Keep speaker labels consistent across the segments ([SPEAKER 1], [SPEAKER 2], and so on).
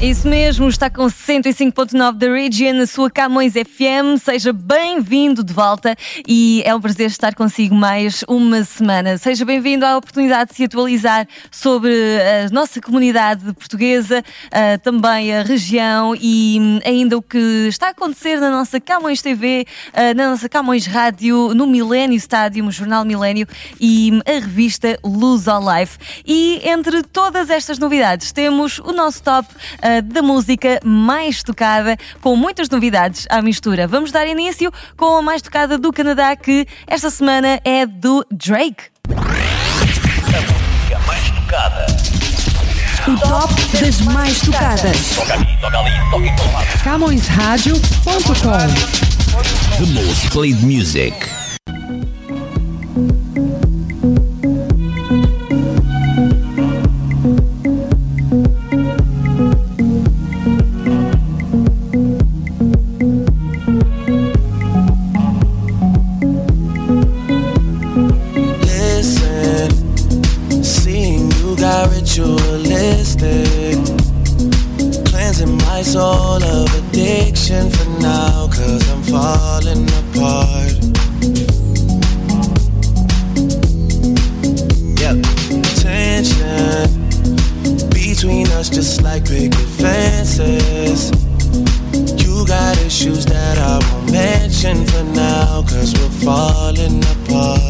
[SPEAKER 1] isso mesmo, está com 105.9 da Region, na sua Camões FM. Seja bem-vindo de volta e é um prazer estar consigo mais uma semana. Seja bem-vindo à oportunidade de se atualizar sobre a nossa comunidade portuguesa, uh, também a região e ainda o que está a acontecer na nossa Camões TV, uh, na nossa Camões Rádio, no Milênio Estádio, o Jornal Milênio e a revista Luz ao Life. E entre todas estas novidades, temos o nosso top. Uh, da música mais tocada, com muitas novidades à mistura. Vamos dar início com a mais tocada do Canadá, que esta semana é do Drake.
[SPEAKER 2] A música mais tocada.
[SPEAKER 3] O top das mais tocadas.
[SPEAKER 2] Toca aqui, toca ali, toca em todo lado.
[SPEAKER 3] CamõesRádio.com
[SPEAKER 2] The most played music.
[SPEAKER 4] Issues that I won't mention for now, cause we're falling apart.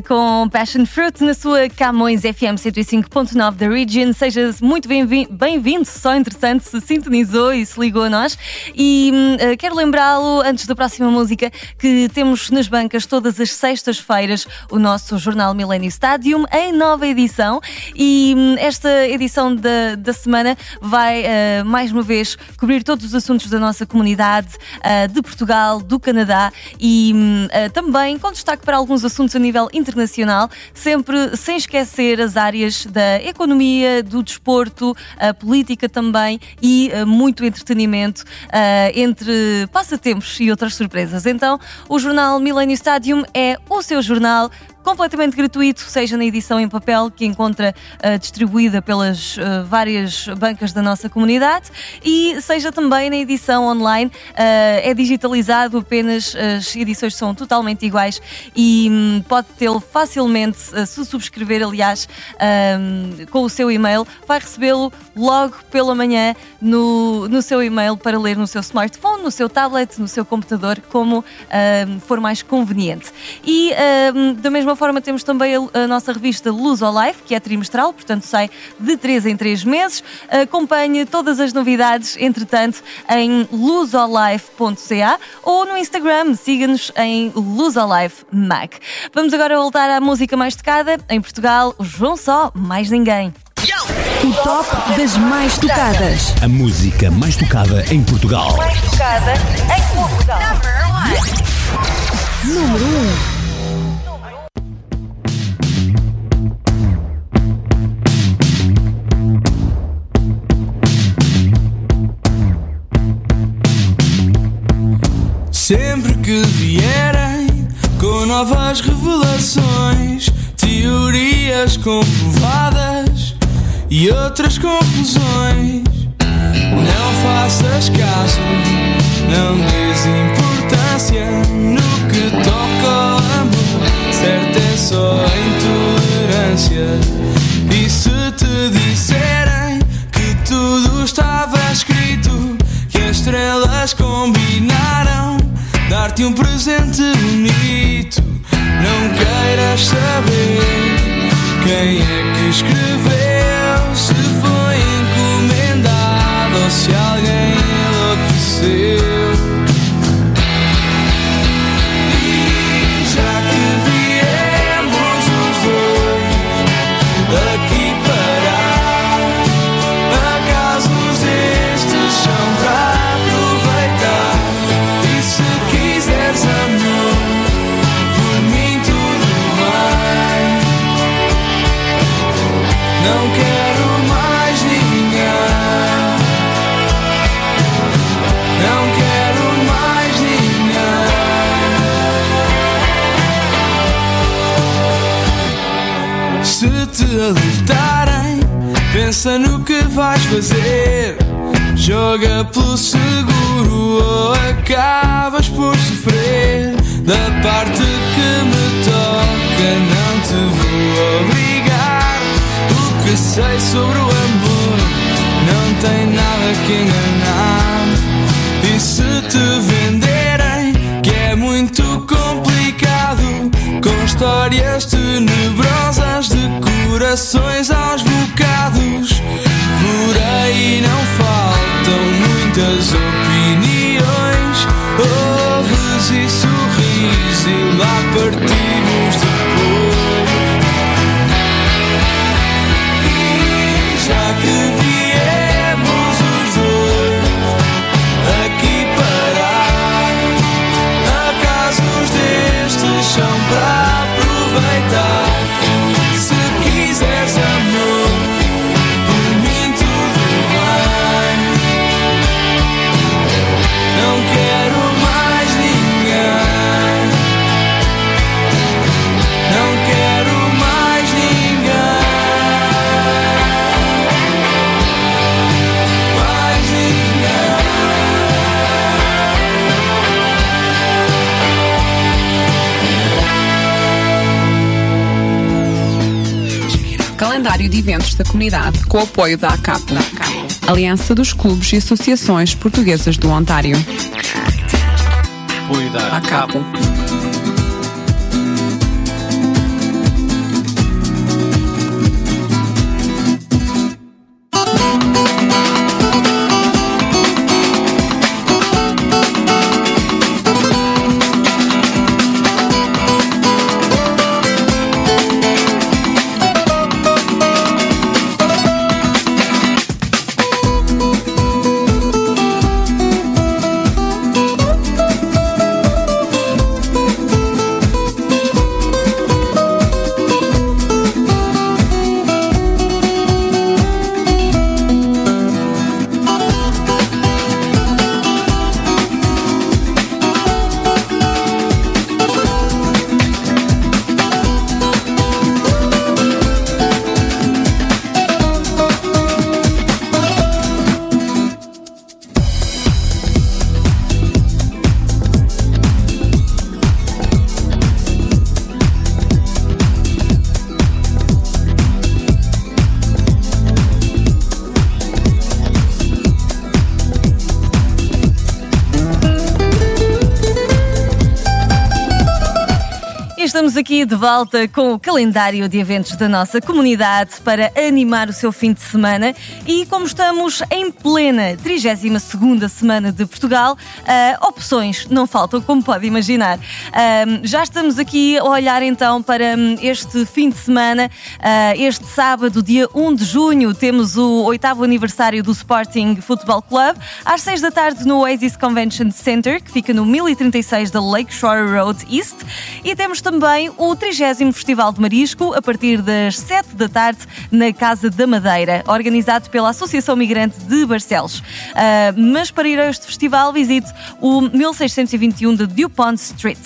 [SPEAKER 1] Com Passion Fruit na sua Camões FM 105.9 da Region. Seja muito bem-vindo, só interessante se sintonizou e se ligou a nós. E uh, quero lembrá-lo, antes da próxima música, que temos nas bancas todas as sextas-feiras o nosso jornal Millennium Stadium em nova edição. E um, esta edição da, da semana vai uh, mais uma vez cobrir todos os assuntos da nossa comunidade, uh, de Portugal, do Canadá e um, também com destaque para alguns assuntos a nível internacional, sempre sem esquecer as áreas da economia, do desporto, a política também e uh, muito entretenimento uh, entre passatempos e outras surpresas. Então, o jornal Millennium Stadium é o seu jornal completamente gratuito, seja na edição em papel que encontra uh, distribuída pelas uh, várias bancas da nossa comunidade e seja também na edição online. Uh, é digitalizado apenas, as edições são totalmente iguais e um, pode tê-lo facilmente se subscrever, aliás, um, com o seu e-mail. Vai recebê-lo logo pela manhã no, no seu e-mail para ler no seu smartphone, no seu tablet, no seu computador, como for mais conveniente. E da mesma mesma forma, temos também a, a nossa revista Luz ao Life, que é trimestral, portanto sai de 3 em 3 meses. Acompanhe todas as novidades, entretanto, em luzolife.ca ou no Instagram, siga-nos em Luzolife Mac. Vamos agora voltar à música mais tocada. Em Portugal, o João Só, mais ninguém.
[SPEAKER 3] O top das mais tocadas.
[SPEAKER 4] A música mais tocada em Portugal.
[SPEAKER 1] Mais tocada em Portugal.
[SPEAKER 3] Número 1. Um.
[SPEAKER 5] Sempre que vierem com novas revelações, teorias comprovadas e outras confusões, não faças caso, não des importância no que toca ao amor. Certo é só a intolerância. Dar-te um presente bonito. Não queiras saber quem é que escreveu, se foi encomendado ou se alguém
[SPEAKER 6] calendário de eventos da comunidade com o apoio da ACAP, Aliança dos Clubes e Associações Portuguesas do Ontário.
[SPEAKER 7] Apoio da ACAP.
[SPEAKER 1] Aqui de volta com o calendário de eventos da nossa comunidade para animar o seu fim de semana. E como estamos em plena 32ª semana de Portugal, uh, opções não faltam, como pode imaginar. Uh, já estamos aqui a olhar então para um, este fim de semana, uh, este sábado, dia 1 de junho, temos o oitavo aniversário do Sporting Football Club, às 6 da tarde no Oasis Convention Center, que fica no 1036 da Lakeshore Road East, e temos também o 30 Festival de Marisco, a partir das 7 da tarde, na Casa da Madeira, organizado pela Associação Migrante de Barcelos. Uh, mas para ir a este festival, visite o 1621 de DuPont Street.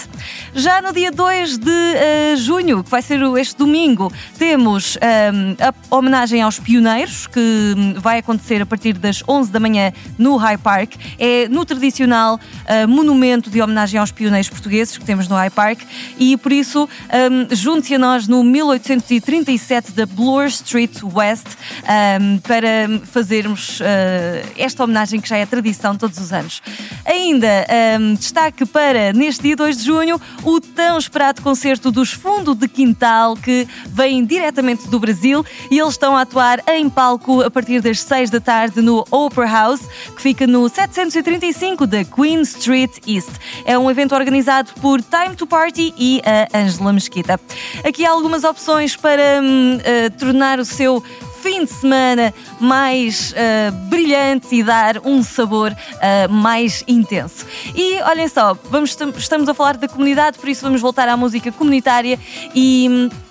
[SPEAKER 1] Já no dia 2 de uh, junho, que vai ser este domingo, temos a homenagem aos pioneiros, que vai acontecer a partir das 11 da manhã no High Park. É no tradicional uh, monumento de homenagem aos pioneiros portugueses que temos no High Park e por isso, um, junte a nós no 1837 da Bloor Street West um, para fazermos uh, esta homenagem que já é tradição todos os anos. Ainda um, destaque para, neste dia 2 de junho, o tão esperado concerto dos Fundo de Quintal, que vem diretamente do Brasil e eles estão a atuar em palco a partir das 6 da tarde no Opera House, que fica no 735 da Queen Street East. É um evento organizado por Time to Party e a Ângela Mesquita. Aqui há algumas opções para uh, tornar o seu fim de semana mais uh, brilhante e dar um sabor uh, mais intenso. E olhem só, vamos, estamos a falar da comunidade, por isso vamos voltar à música comunitária e. Hum,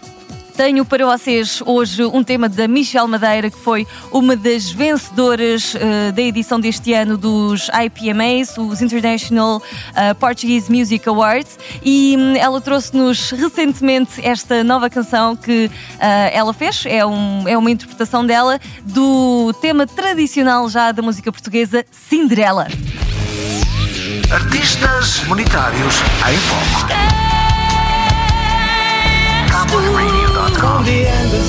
[SPEAKER 1] tenho para vocês hoje um tema da Michelle Madeira, que foi uma das vencedoras uh, da edição deste ano dos IPMAs, os International uh, Portuguese Music Awards, e um, ela trouxe-nos recentemente esta nova canção que uh, ela fez, é, um, é uma interpretação dela do tema tradicional já da música portuguesa, Cinderela.
[SPEAKER 7] Artistas monetários em foco.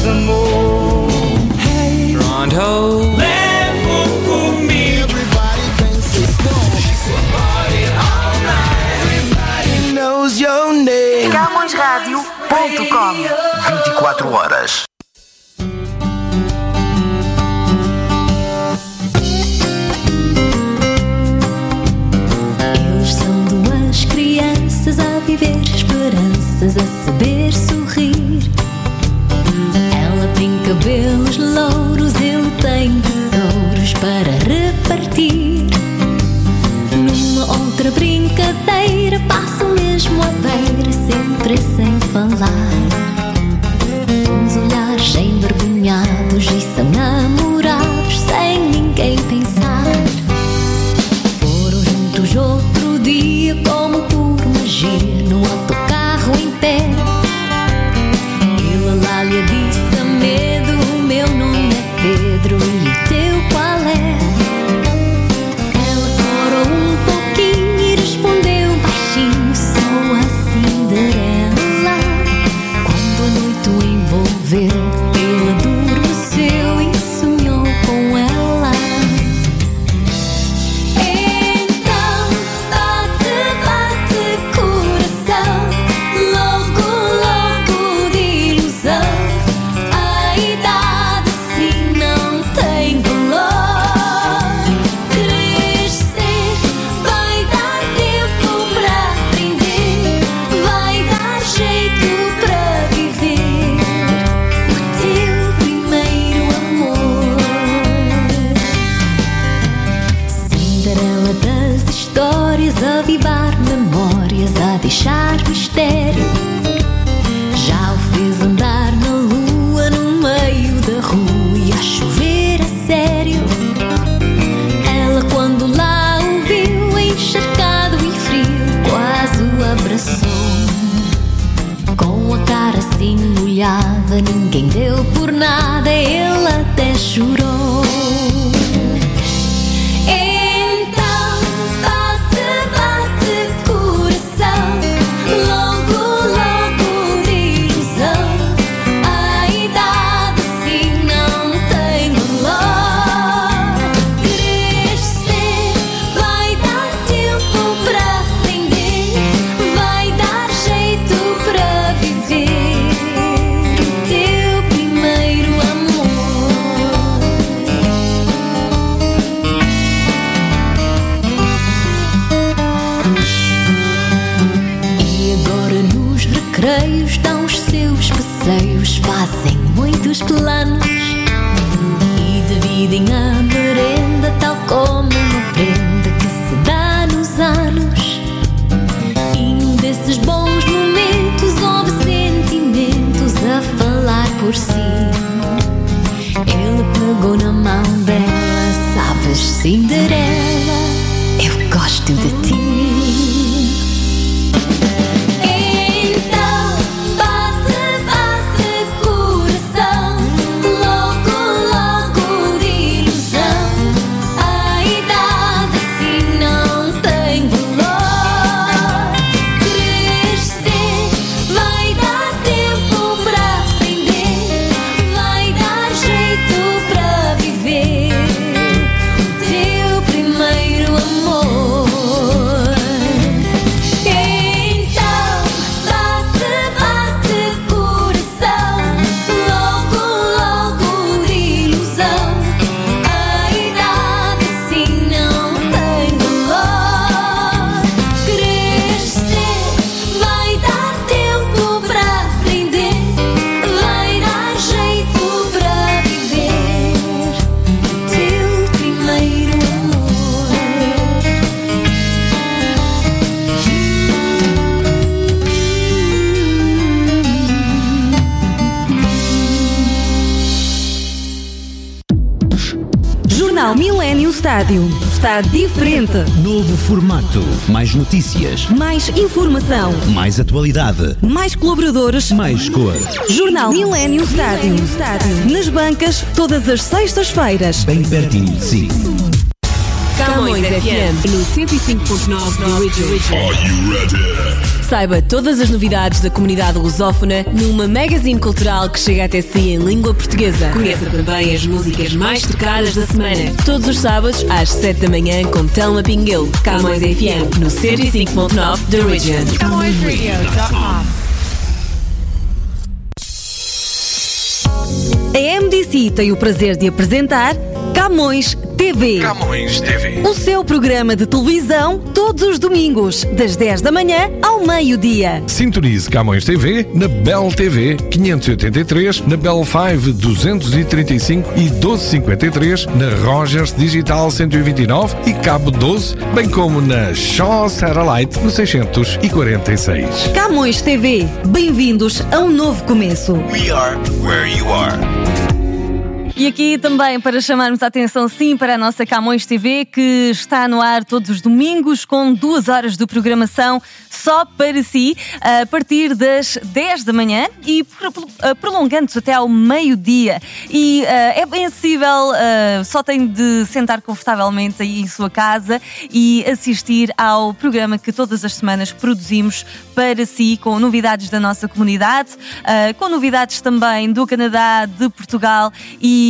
[SPEAKER 8] The moon. Hey,
[SPEAKER 9] Toronto.
[SPEAKER 8] Levo comigo.
[SPEAKER 5] Everybody thinks it's gone.
[SPEAKER 8] Party all night. Everybody
[SPEAKER 5] Knows your name.
[SPEAKER 3] CamõesRádio.com
[SPEAKER 7] 24 horas.
[SPEAKER 10] Eles são duas crianças a viver esperanças, a saber sorrir. Cabelos louros, ele tem tesouros para repartir. Numa outra brincadeira, passam mesmo a beira, sempre sem falar. Uns olhares envergonhados e são namorados, sem ninguém pensar. Foram juntos outro dia, como molhada, ninguém deu por nada, ele até chorou. Dos planos.
[SPEAKER 3] Está diferente.
[SPEAKER 4] Novo formato. Mais notícias.
[SPEAKER 3] Mais informação.
[SPEAKER 4] Mais atualidade.
[SPEAKER 3] Mais colaboradores.
[SPEAKER 4] Mais cor.
[SPEAKER 3] Jornal Millennium Stádio. Nas bancas, todas as sextas-feiras.
[SPEAKER 4] Bem pertinho de si.
[SPEAKER 11] Camões FM no 105.9 da Original. Saiba todas as novidades da comunidade lusófona numa magazine cultural que chega até si em língua portuguesa. Conheça também as músicas mais tocadas da semana. Todos os sábados às 7 da manhã com Telma Pinguel. Camões FM no 105.9 da Original.
[SPEAKER 3] A MDC tem o prazer de apresentar Camões TV.
[SPEAKER 5] Camões TV.
[SPEAKER 3] O seu programa de televisão todos os domingos, das 10 da manhã ao meio-dia.
[SPEAKER 9] Sintonize Camões TV na Bell TV 583, na Bell 5 235 e 1253, na Rogers Digital 129 e Cabo 12, bem como na Shaw Satellite no 646.
[SPEAKER 3] Camões TV, bem-vindos a um novo começo.
[SPEAKER 7] We are where you are.
[SPEAKER 1] E aqui também para chamarmos a atenção, sim, para a nossa Camões TV, que está no ar todos os domingos com duas horas de programação só para si, a partir das 10 da manhã e eh, prolongando-se até ao meio-dia. E eh, é bem acessível, eh, só tem de sentar confortavelmente aí em sua casa e assistir ao programa que todas as semanas produzimos para si, com novidades da nossa comunidade, eh, com novidades também do Canadá, de Portugal e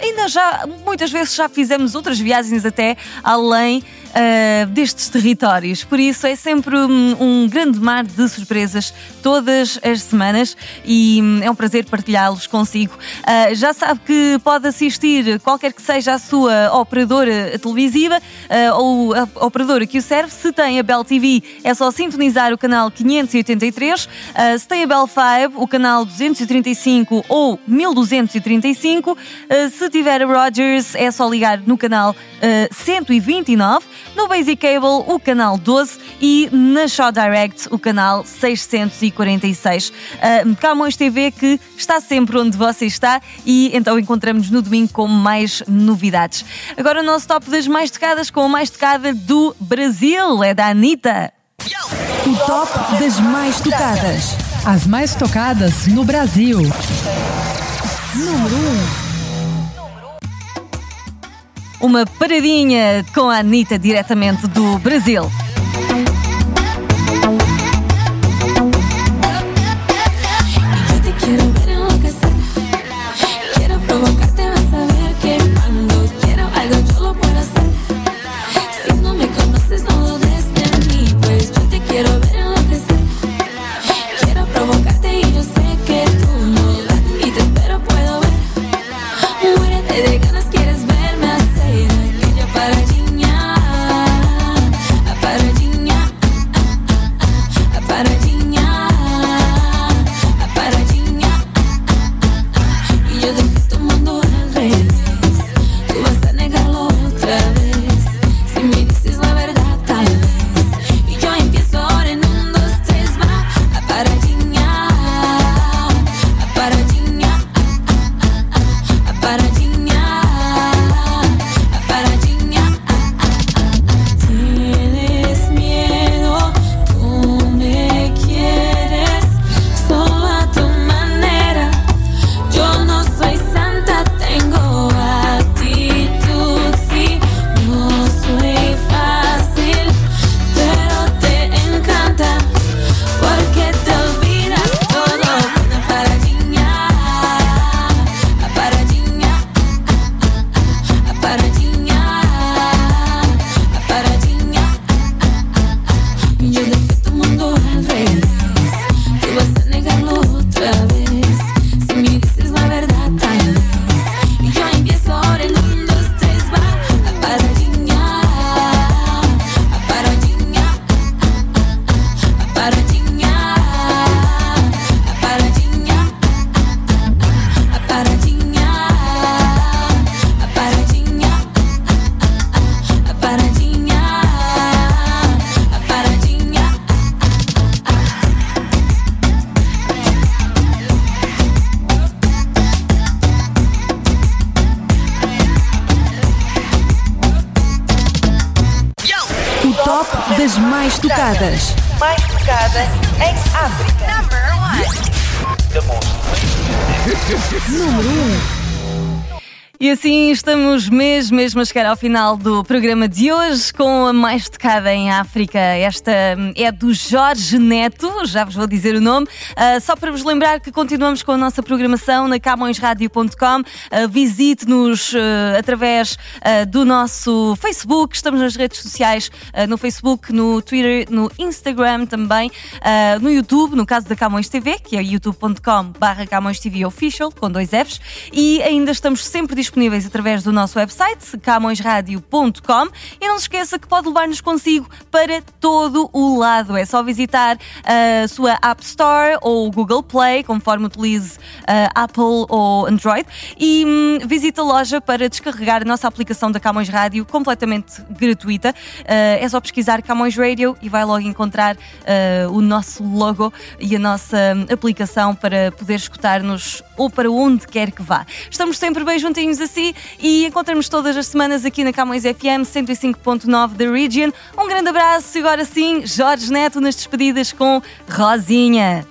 [SPEAKER 1] ainda já, muitas vezes já fizemos outras viagens até além ah, destes territórios. Por isso é sempre um, um grande mar de surpresas todas as semanas e hum, é um prazer partilhá-los consigo. Ah, já sabe que pode assistir qualquer que seja a sua operadora televisiva ah, ou a operadora que o serve. Se tem a Bell TV, é só sintonizar o canal 583. Ah, se tem a Bell 5, o canal 235 ou 1235. Ah, se tiver a Rogers, é só ligar no canal ah, 129. No Basic Cable, o canal 12 e na Shaw Direct, o canal 646. Uh, Camões TV que está sempre onde você está e então encontramos no domingo com mais novidades. Agora o nosso top das mais tocadas com a mais tocada do Brasil é da Anitta.
[SPEAKER 3] O top das mais tocadas.
[SPEAKER 12] As mais tocadas no Brasil.
[SPEAKER 3] Número 1.
[SPEAKER 1] Uma paradinha com a Anitta diretamente do Brasil.
[SPEAKER 13] E assim estamos mesmo, mesmo a chegar ao final do programa de hoje com a mais tocada em África. Esta hum, é do Jorge Neto, já vos vou dizer o nome. Uh, só para vos lembrar que continuamos com a nossa programação na camõesradio.com. Uh, Visite-nos uh, através do nosso Facebook, estamos nas redes sociais, no Facebook, no Twitter, no Instagram também, no YouTube, no caso da Camões TV, que é youtube.com/barra Camões TV Official, com dois Fs, e ainda estamos sempre disponíveis disponíveis através do nosso website, camõesradio.com e não se esqueça que pode levar-nos consigo para todo o lado. É só visitar a sua App Store ou Google Play, conforme utilize Apple ou Android, e hum, visite a loja para descarregar a nossa aplicação da Camões Rádio completamente gratuita. Uh, é só pesquisar Camões Radio e vai logo encontrar o nosso logo e a nossa hum, aplicação para poder escutar-nos ou para onde quer que vá. Estamos sempre bem juntinhos a si e encontramos todas as semanas aqui na Camões FM 105.9 da Region. Um grande abraço e agora sim, Jorge Neto nas despedidas com Rosinha.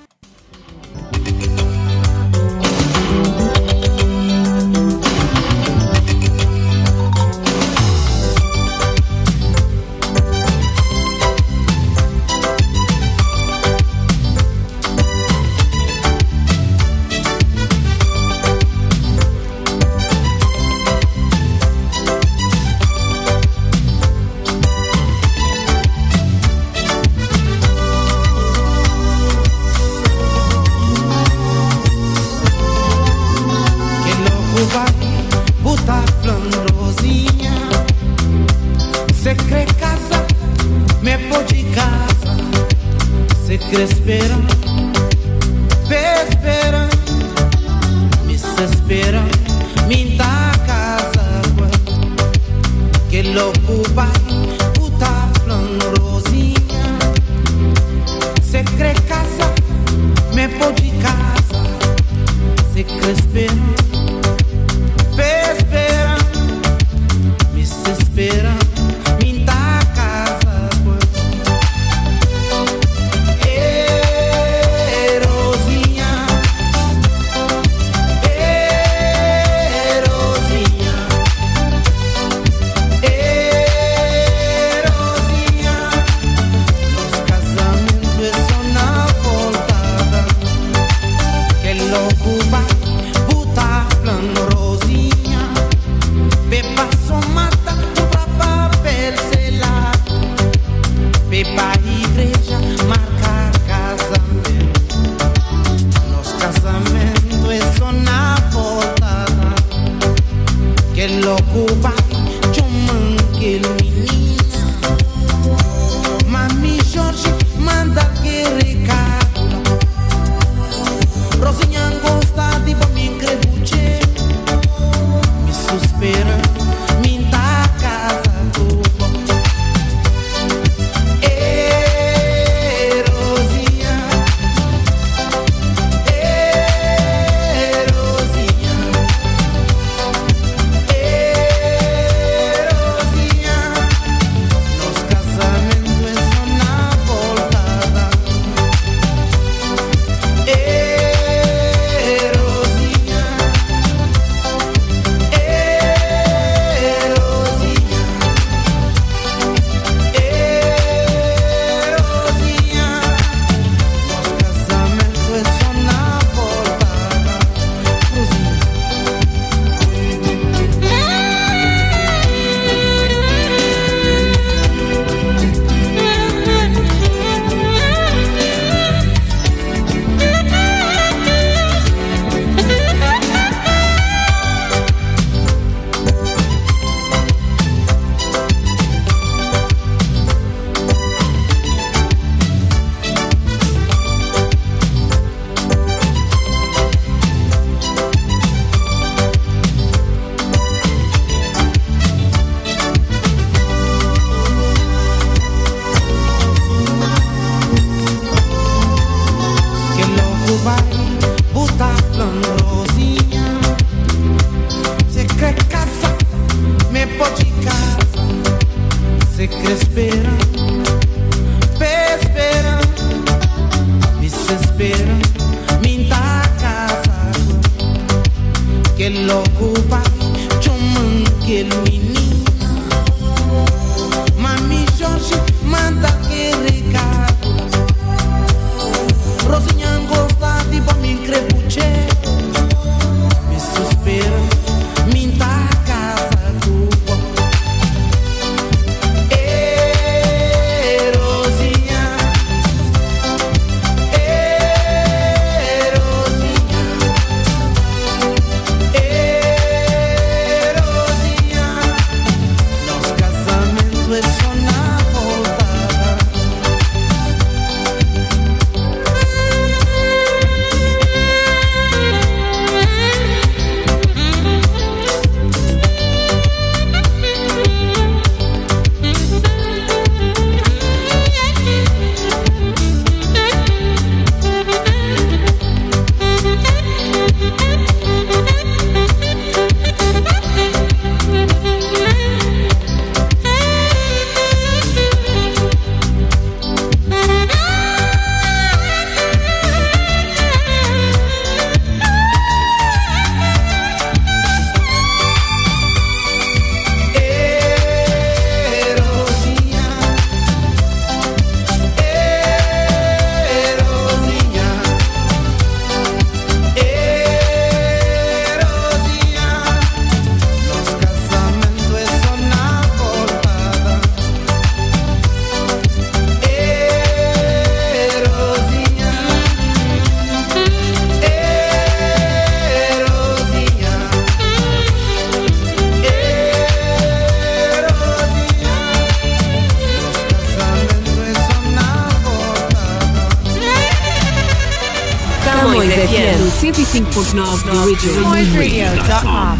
[SPEAKER 14] 105.9 The Original.
[SPEAKER 15] NoiseRadio.com.